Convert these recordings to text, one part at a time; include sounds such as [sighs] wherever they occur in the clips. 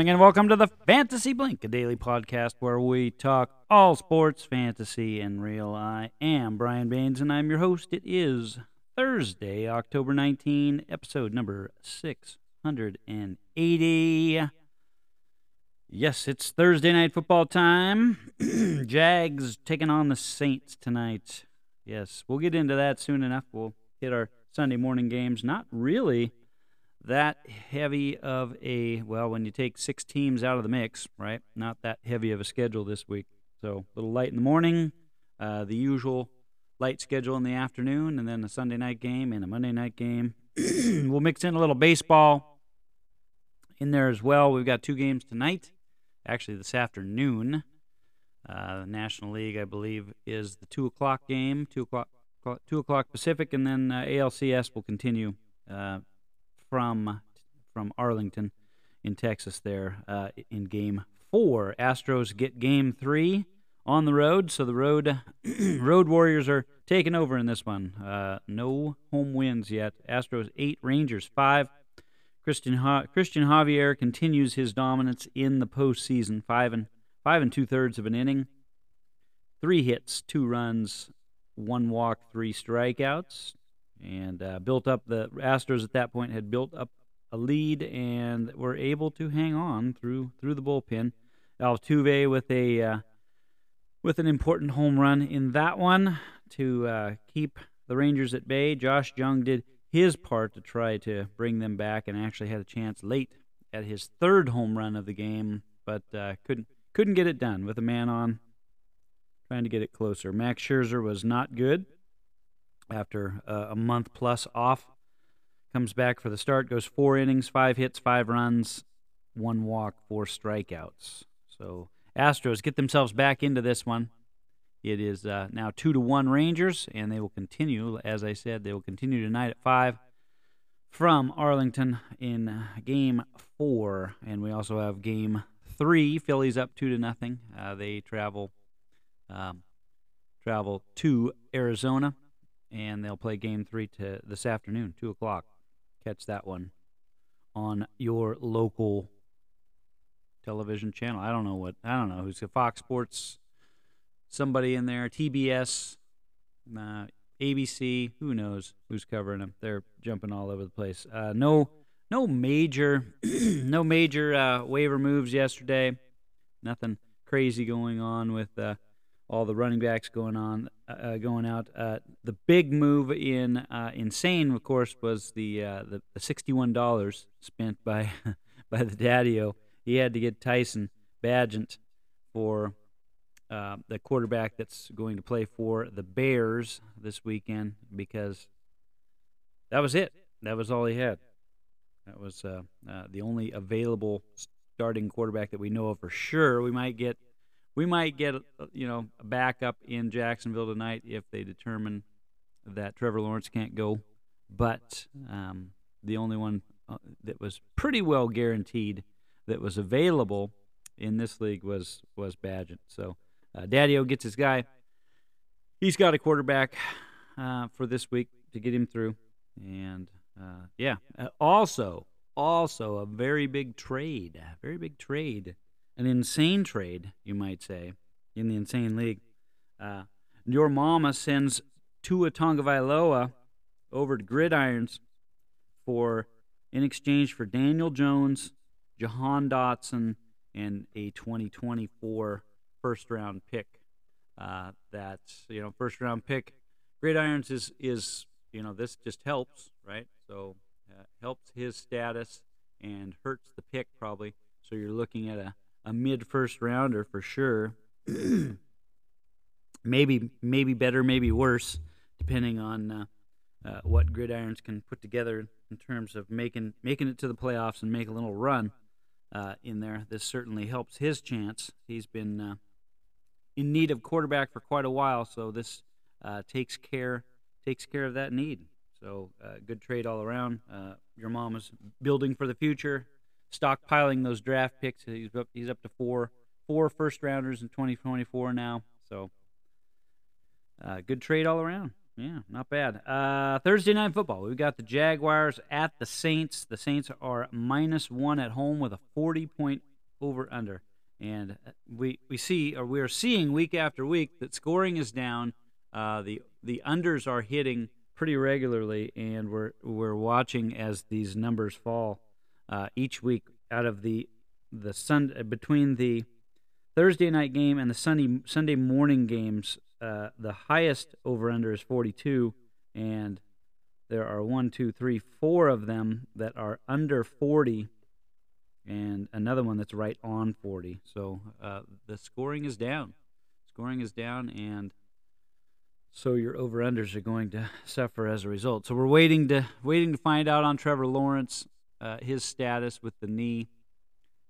Morning and welcome to the Fantasy Blink, a daily podcast where we talk all sports, fantasy, and real. I am Brian Baines and I'm your host. It is Thursday, October 19, episode number 680. Yes, it's Thursday night football time. [clears throat] Jags taking on the Saints tonight. Yes, we'll get into that soon enough. We'll hit our Sunday morning games. Not really that heavy of a well when you take six teams out of the mix right not that heavy of a schedule this week. So a little light in the morning uh, the usual light schedule in the afternoon and then a sunday night game and a monday night game. [clears throat] We'll mix in a little baseball in there as well. We've got two games tonight actually this afternoon. Uh, the national league i believe is the two o'clock game two o'clock two o'clock pacific and then uh, alcs will continue uh, from from Arlington in Texas there uh, in game four. Astros get game three on the road, so the road [clears throat] road Warriors are taking over in this one. Uh, no home wins yet. Astros eight, Rangers five. Christian ha- Christian Javier continues his dominance in the postseason. Five and five and two thirds of an inning, three hits, two runs, one walk, three strikeouts and uh, built up the Astros at that point had built up a lead and were able to hang on through through the bullpen. Altuve with a uh, with an important home run in that one to uh, keep the Rangers at bay. Josh Jung did his part to try to bring them back and actually had a chance late at his third home run of the game, but uh, couldn't couldn't get it done with a man on trying to get it closer. Max Scherzer was not good after uh, a month plus off. Comes back for the start, goes four innings, five hits, five runs, one walk, four strikeouts. So Astros get themselves back into this one. It is uh, now two to one Rangers, and they will continue. As I said, they will continue tonight at five from Arlington in Game Four, and we also have Game Three. Phillies up two to nothing. Uh, they travel um, travel to Arizona and they'll play game three to this afternoon, two o'clock. Catch that one on your local television channel. I don't know what I don't know who's Fox Sports, somebody in there, TBS, uh, ABC. Who knows who's covering them? They're jumping all over the place. Uh, no, no major, [clears throat] no major uh, waiver moves yesterday. Nothing crazy going on with uh, all the running backs going on, uh, uh, going out. Uh, the big move in uh, insane, of course, was the uh, the, the sixty-one dollars spent by [laughs] by the Daddio. He had to get Tyson Bagent for uh, the quarterback that's going to play for the Bears this weekend because that was it. That was all he had. That was the only available starting quarterback that we know of for sure. We might get we might get uh, you know a backup in Jacksonville tonight if they determine that Trevor Lawrence can't go. But um, the only one uh, that was pretty well guaranteed that was available in this league was was Bagent. So uh, Daddio gets his guy. He's got a quarterback uh, for this week to get him through, and uh, yeah, uh, also also a very big trade, very big trade an insane trade, you might say, in the insane league. Uh, your mama sends Tua Tagovailoa over to Gridirons for in exchange for Daniel Jones, Jahan Dotson, and a 2024 first round pick. Uh, that's you know first round pick. Gridirons is is you know this just helps right. So uh, helps his status and hurts the pick probably. So you're looking at a a mid first rounder for sure. [clears throat] maybe maybe better, maybe worse, depending on uh, uh, what gridirons can put together in terms of making making it to the playoffs and make a little run uh, in there. This certainly helps his chance. He's been uh, in need of quarterback for quite a while, so this uh, takes care takes care of that need. So uh, good trade all around. your mom is building for the future stockpiling those draft picks. He's up, he's up to four four first rounders in 2024 now. So uh, good trade all around. Yeah, not bad. Uh, Thursday night football. We've got the Jaguars at the Saints. The Saints are minus one at home with a 40 point over under. And we, we see, or we are seeing week after week that scoring is down. Uh, the the unders are hitting pretty regularly, and we're we're watching as these numbers fall uh, each week out of the the sun between the Thursday night game and the Sunday Sunday morning games. Uh, the highest over under is 42, and there are one, two, three, four of them that are under 40, and another one that's right on 40. So uh, the scoring is down. Scoring is down, and so your over unders are going to [laughs] suffer as a result. So we're waiting to waiting to find out on Trevor Lawrence, uh, his status with the knee.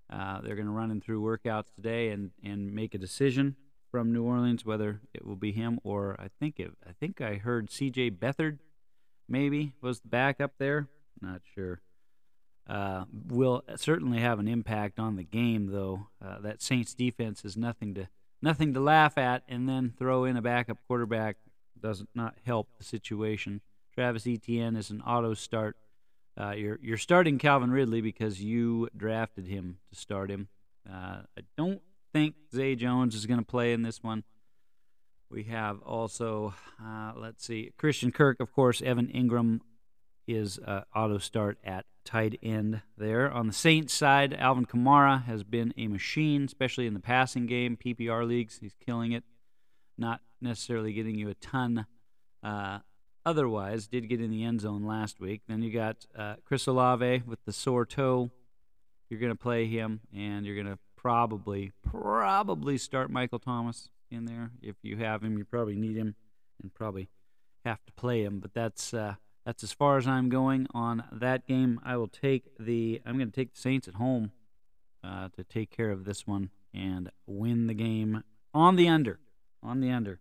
Uh, they're going to run him through workouts today and, and make a decision from New Orleans whether it will be him or I think it, I think I heard C.J. Beathard maybe was the backup there. Not sure. Uh, will certainly have an impact on the game though. Uh, that Saints defense is nothing to nothing to laugh at, and then throw in a backup quarterback does not help the situation. Travis Etienne is an auto start. Uh, you're you're starting Calvin Ridley because you drafted him to start him. Uh, I don't think Zay Jones is going to play in this one. We have also, uh, let's see, Christian Kirk, of course. Evan Engram is uh, auto start at tight end there. On the Saints side, Alvin Kamara has been a machine, especially in the passing game, PPR leagues. He's killing it. Not necessarily getting you a ton uh, otherwise. Did get in the end zone last week. Then you got uh, Chris Olave with the sore toe. You're going to play him, and you're going to probably, probably start Michael Thomas in there. If you have him, you probably need him and probably have to play him. But that's uh, that's as far as I'm going on that game. I will take the. I'm going to take the Saints at home uh, to take care of this one and win the game on the under. On the under.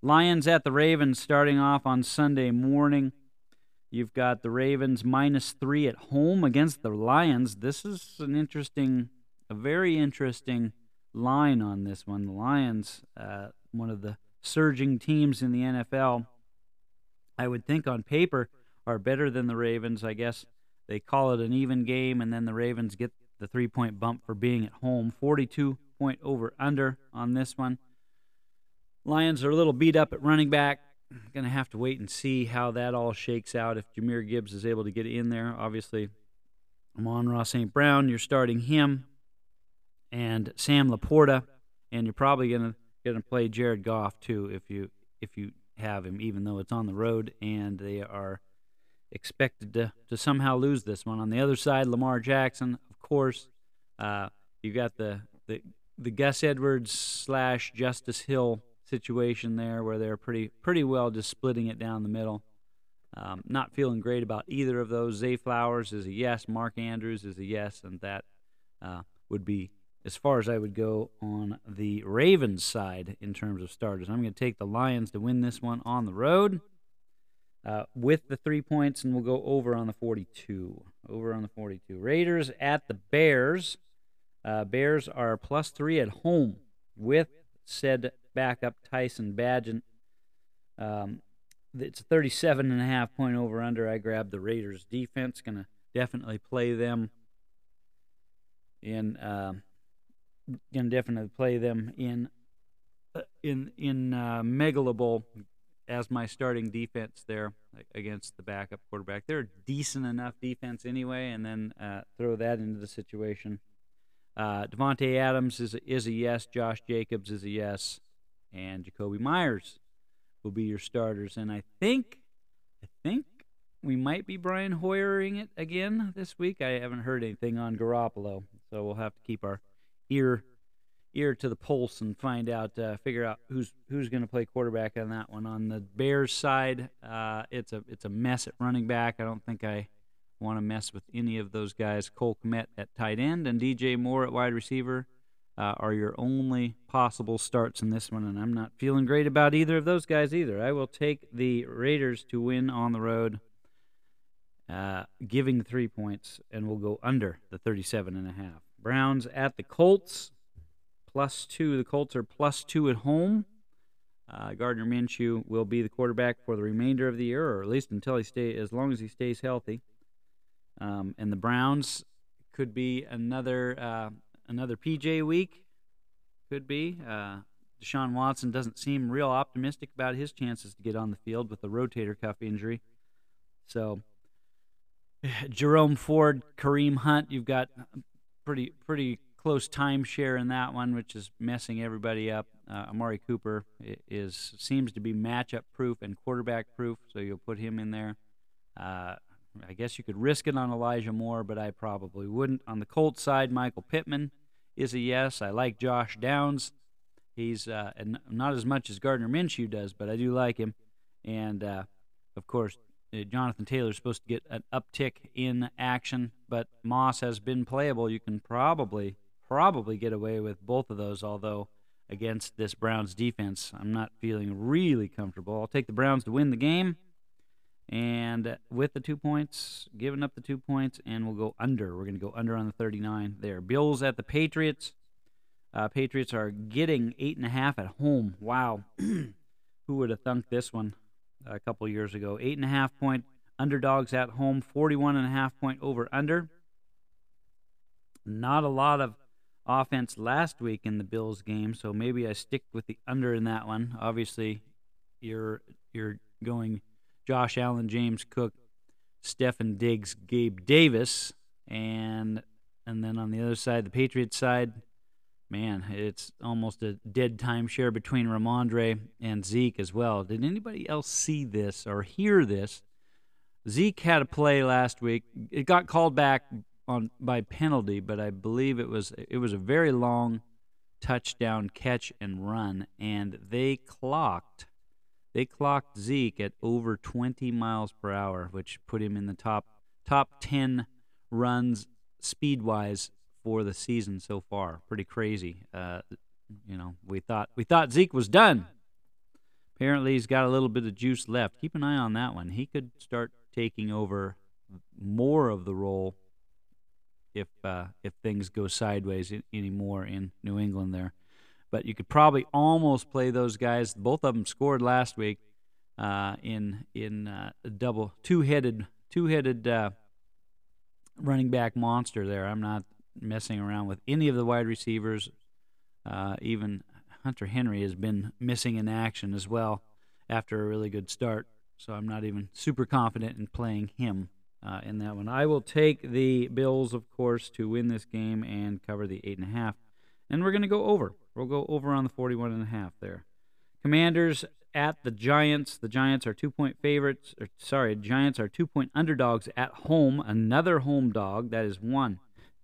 Lions at the Ravens starting off on Sunday morning. You've got the Ravens minus three at home against the Lions. This is an interesting, a very interesting line on this one. The Lions, uh, one of the surging teams in the NFL, I would think on paper are better than the Ravens. I guess they call it an even game, and then the Ravens get the three point bump for being at home. 42 point over under on this one. Lions are a little beat up at running back. Going to have to wait and see how that all shakes out if Jahmyr Gibbs is able to get in there. Obviously, Amon-Ra St. Brown, you're starting him, and Sam LaPorta, and you're probably going to going to play Jared Goff too if you if you have him, even though it's on the road and they are expected to, to somehow lose this one. On the other side, Lamar Jackson, of course. Uh, you got the, the the Gus Edwards slash Justice Hill situation there where they're pretty pretty well just splitting it down the middle. Um, not feeling great about either of those. Zay Flowers is a yes. Mark Andrews is a yes, and that uh, would be as far as I would go on the Ravens side in terms of starters. I'm going to take the Lions to win this one on the road uh, with the three points, and we'll go over on the 42. Over on the 42. Raiders at the Bears. Uh, Bears are plus three at home with said backup Tyson Bagent. Um, it's a 37 and a half point over under. I grabbed the Raiders defense. Going to definitely play them in. Uh, going to definitely play them in in in uh, Megalobowl as my starting defense there against the backup quarterback. They're a decent enough defense anyway, and then uh, throw that into the situation. Uh, Davante Adams is a, is a yes. Josh Jacobs is a yes and Jakobi Meyers will be your starters. And I think, I think we might be Brian Hoyering it again this week. I haven't heard anything on Garoppolo, so we'll have to keep our ear ear to the pulse and find out, uh, figure out who's who's going to play quarterback on that one. On the Bears side, uh, it's a it's a mess at running back. I don't think I want to mess with any of those guys. Cole Kmet at tight end and DJ Moore at wide receiver uh, are your only possible starts in this one, and I'm not feeling great about either of those guys either. I will take the Raiders to win on the road, uh, giving three points, and we'll go under the 37 and a half. Browns at the Colts, plus two. The Colts are plus two at home. Uh, Gardner Minshew will be the quarterback for the remainder of the year, or at least until he stay, as long as he stays healthy. Um, and the Browns could be another uh, another PJ week. Could be. Uh, Deshaun Watson doesn't seem real optimistic about his chances to get on the field with the rotator cuff injury. So, [sighs] Jerome Ford, Kareem Hunt, you've got pretty pretty close timeshare in that one, which is messing everybody up. Uh, Amari Cooper is seems to be matchup proof and quarterback proof, so you'll put him in there. Uh, I guess you could risk it on Elijah Moore, but I probably wouldn't. On the Colts side, Michael Pittman is a yes. I like Josh Downs. He's uh, not as much as Gardner Minshew does, but I do like him. And uh, of course, uh, Jonathan Taylor is supposed to get an uptick in action, but Moss has been playable. You can probably probably get away with both of those, although against this Browns defense, I'm not feeling really comfortable. I'll take the Browns to win the game. And with the two points, giving up the two points, and we'll go under. We're going to go under on the 39 there. Bills at the Patriots. Uh, Patriots are getting eight and a half at home. Wow, [clears throat] who would have thunk this one a couple years ago? Eight and a half point underdogs at home. 41 and a half point over under. Not a lot of offense last week in the Bills game, so maybe I stick with the under in that one. Obviously, you're you're going Josh Allen, James Cook, Stefon Diggs, Gabe Davis, and and then on the other side, the Patriots side, man, it's almost a dead timeshare between Rhamondre and Zeke as well. Did anybody else see this or hear this? Zeke had a play last week. It got called back on by penalty, but I believe it was it was a very long touchdown catch and run, and they clocked they clocked Zeke at over 20 miles per hour, which put him in the top top 10 runs speed wise for the season so far. Pretty crazy. Uh, you know, we thought we thought Zeke was done. Apparently, he's got a little bit of juice left. Keep an eye on that one. He could start taking over more of the role if uh, if things go sideways anymore in New England there but you could probably almost play those guys. Both of them scored last week uh, in in uh, a double two headed two headed uh, running back monster. There, I'm not messing around with any of the wide receivers. Uh, even Hunter Henry has been missing in action as well after a really good start. So I'm not even super confident in playing him uh, in that one. I will take the Bills, of course, to win this game and cover the eight and a half, and we're going to go over. We'll go over on the 41 and a half there. Commanders at the Giants. The Giants are two point favorites. Or, sorry, Giants are two point underdogs at home. Another home dog. That is one,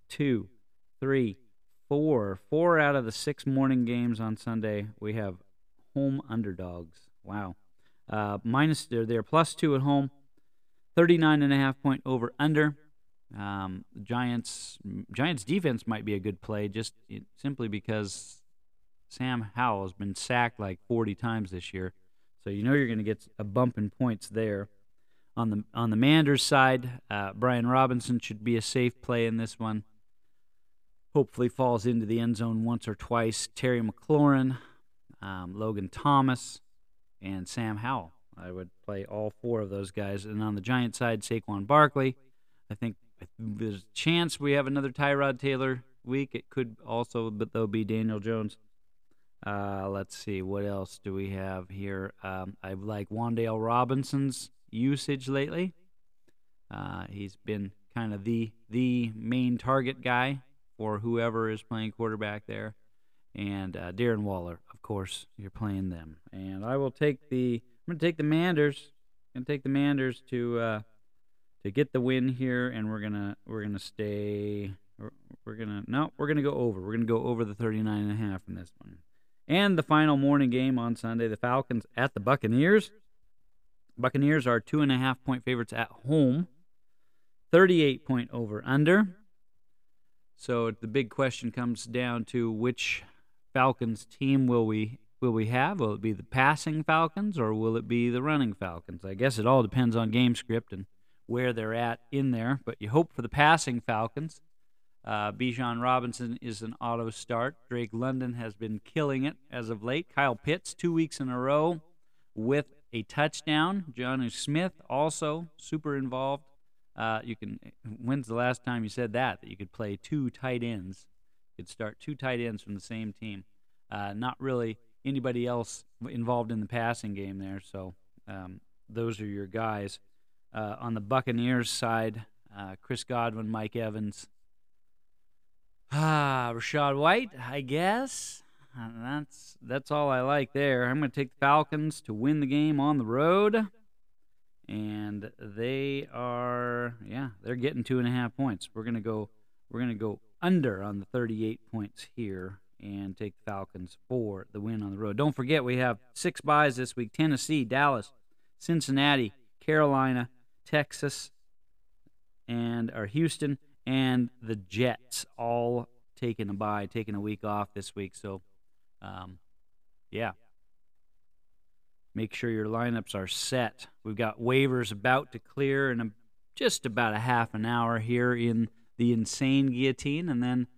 two, three, four. Four out of the six morning games on Sunday, we have home underdogs. Wow. Uh, minus they're, they're plus two at home. 39 and a half point over under. Um, Giants Giants defense might be a good play just simply because Sam Howell has been sacked like 40 times this year, so you know you're going to get a bump in points there. On the on the Manders side, uh, Brian Robinson should be a safe play in this one. Hopefully, falls into the end zone once or twice. Terry McLaurin, um, Logan Thomas, and Sam Howell. I would play all four of those guys. And on the Giant side, Saquon Barkley. I think there's a chance we have another Tyrod Taylor week. It could also, but there'll be Daniel Jones. Uh, let's see, what else do we have here? Um, I like Wan'Dale Robinson's usage lately. Uh, he's been kind of the the main target guy for whoever is playing quarterback there. And uh, Darren Waller, of course, you're playing them. And I will take the I'm gonna take the Manders. Gonna take the Manders to uh, to get the win here, and we're gonna we're gonna stay. We're, we're gonna no, we're gonna go over. We're gonna go over the 39 and a half in this one. And the final morning game on Sunday, the Falcons at the Buccaneers. Buccaneers are two and a half point favorites at home, 38 point over under. So the big question comes down to which Falcons team will we will we have? Will it be the passing Falcons or will it be the running Falcons? I guess it all depends on game script and where they're at in there, but you hope for the passing Falcons. Uh, Bijan Robinson is an auto start. Drake London has been killing it as of late. Kyle Pitts, two weeks in a row with a touchdown. Jonnu Smith also super involved. Uh, you can. When's the last time you said that? That you could play two tight ends. You could start two tight ends from the same team. Uh, not really anybody else involved in the passing game there. So um, those are your guys. Uh, on the Buccaneers side, uh, Chris Godwin, Mike Evans, Ah, Rachaad White, I guess. Uh, that's that's all I like there. I'm going to take the Falcons to win the game on the road, and they are yeah they're getting two and a half points. We're going to go we're going to go under on the 38 points here and take the Falcons for the win on the road. Don't forget we have six buys this week: Tennessee, Dallas, Cincinnati, Carolina, Texas, and our Houston and the Jets all taking a bye, taking a week off this week. So, um, yeah. Make sure your lineups are set. We've got waivers about to clear in a, just about a half an hour here in the insane guillotine, and then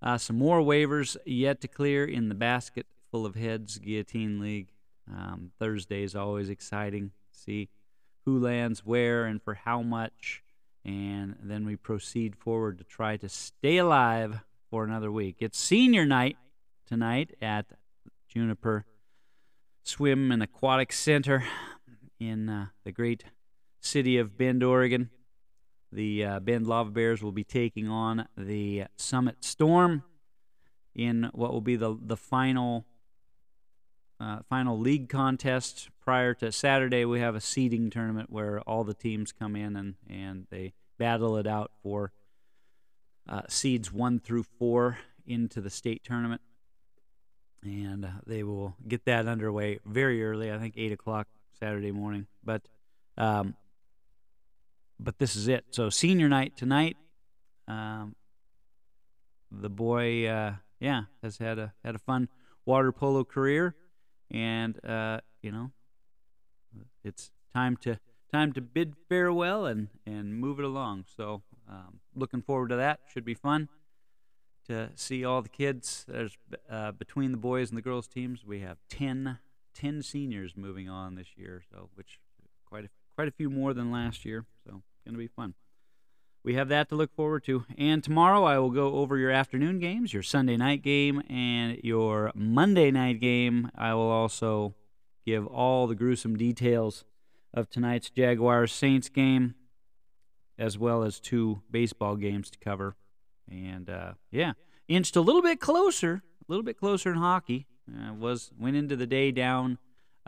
uh, some more waivers yet to clear in the basket full of heads guillotine league. Um, Thursday is always exciting. See who lands where and for how much and then we proceed forward to try to stay alive for another week. It's senior night tonight at Juniper Swim and Aquatic Center in uh, the great city of Bend, Oregon. The uh, Bend Lava Bears will be taking on the Summit Storm in what will be the the final uh, final league contest prior to Saturday. We have a seeding tournament where all the teams come in and, and they battle it out for uh, seeds one through four into the state tournament. And uh, they will get that underway very early, I think 8 o'clock Saturday morning. But um, but this is it. So senior night tonight. Um, the boy, uh, yeah, has had a had a fun water polo career and uh, you know, it's time to time to bid farewell and and move it along. So, um, looking forward to that. Should be fun to see all the kids. There's uh, between the boys and the girls teams, we have 10, 10 seniors moving on this year. So, which quite a quite a few more than last year. So, going to be fun we have that to look forward to. And tomorrow I will go over your afternoon games, your Sunday night game, and your Monday night game. I will also give all the gruesome details of tonight's Jaguars Saints game, as well as two baseball games to cover. And uh, yeah, inched a little bit closer, a little bit closer in hockey. Uh, was went into the day down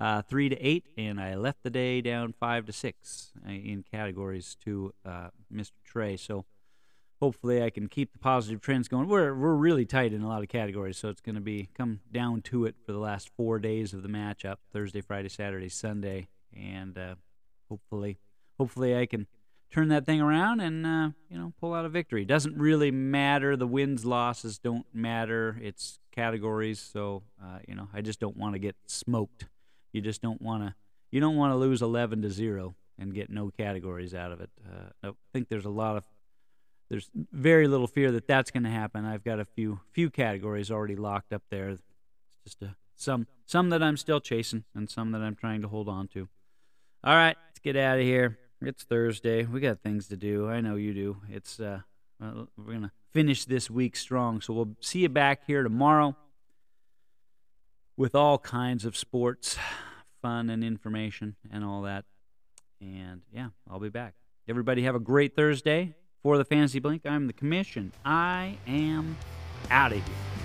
uh, three to eight, and I left the day down five to six uh, in categories to uh, Mr. Trey. So hopefully I can keep the positive trends going. We're we're really tight in a lot of categories, so it's going to be come down to it for the last four days of the matchup: Thursday, Friday, Saturday, Sunday, and uh, hopefully hopefully I can turn that thing around and uh, you know pull out a victory. Doesn't really matter. The wins losses don't matter. It's categories, so uh, you know I just don't want to get smoked you just don't want to you don't want to lose 11 to 0 and get no categories out of it. Uh, I think there's a lot of there's very little fear that that's going to happen. I've got a few few categories already locked up there. It's just a, some some that I'm still chasing and some that I'm trying to hold on to. All right, let's get out of here. It's Thursday. We got things to do. I know you do. It's uh, we're gonna finish this week strong. So we'll see you back here tomorrow with all kinds of sports, fun and information and all that. And yeah, I'll be back. Everybody have a great Thursday. For the Fantasy Blink, I'm the commission. I am out of here.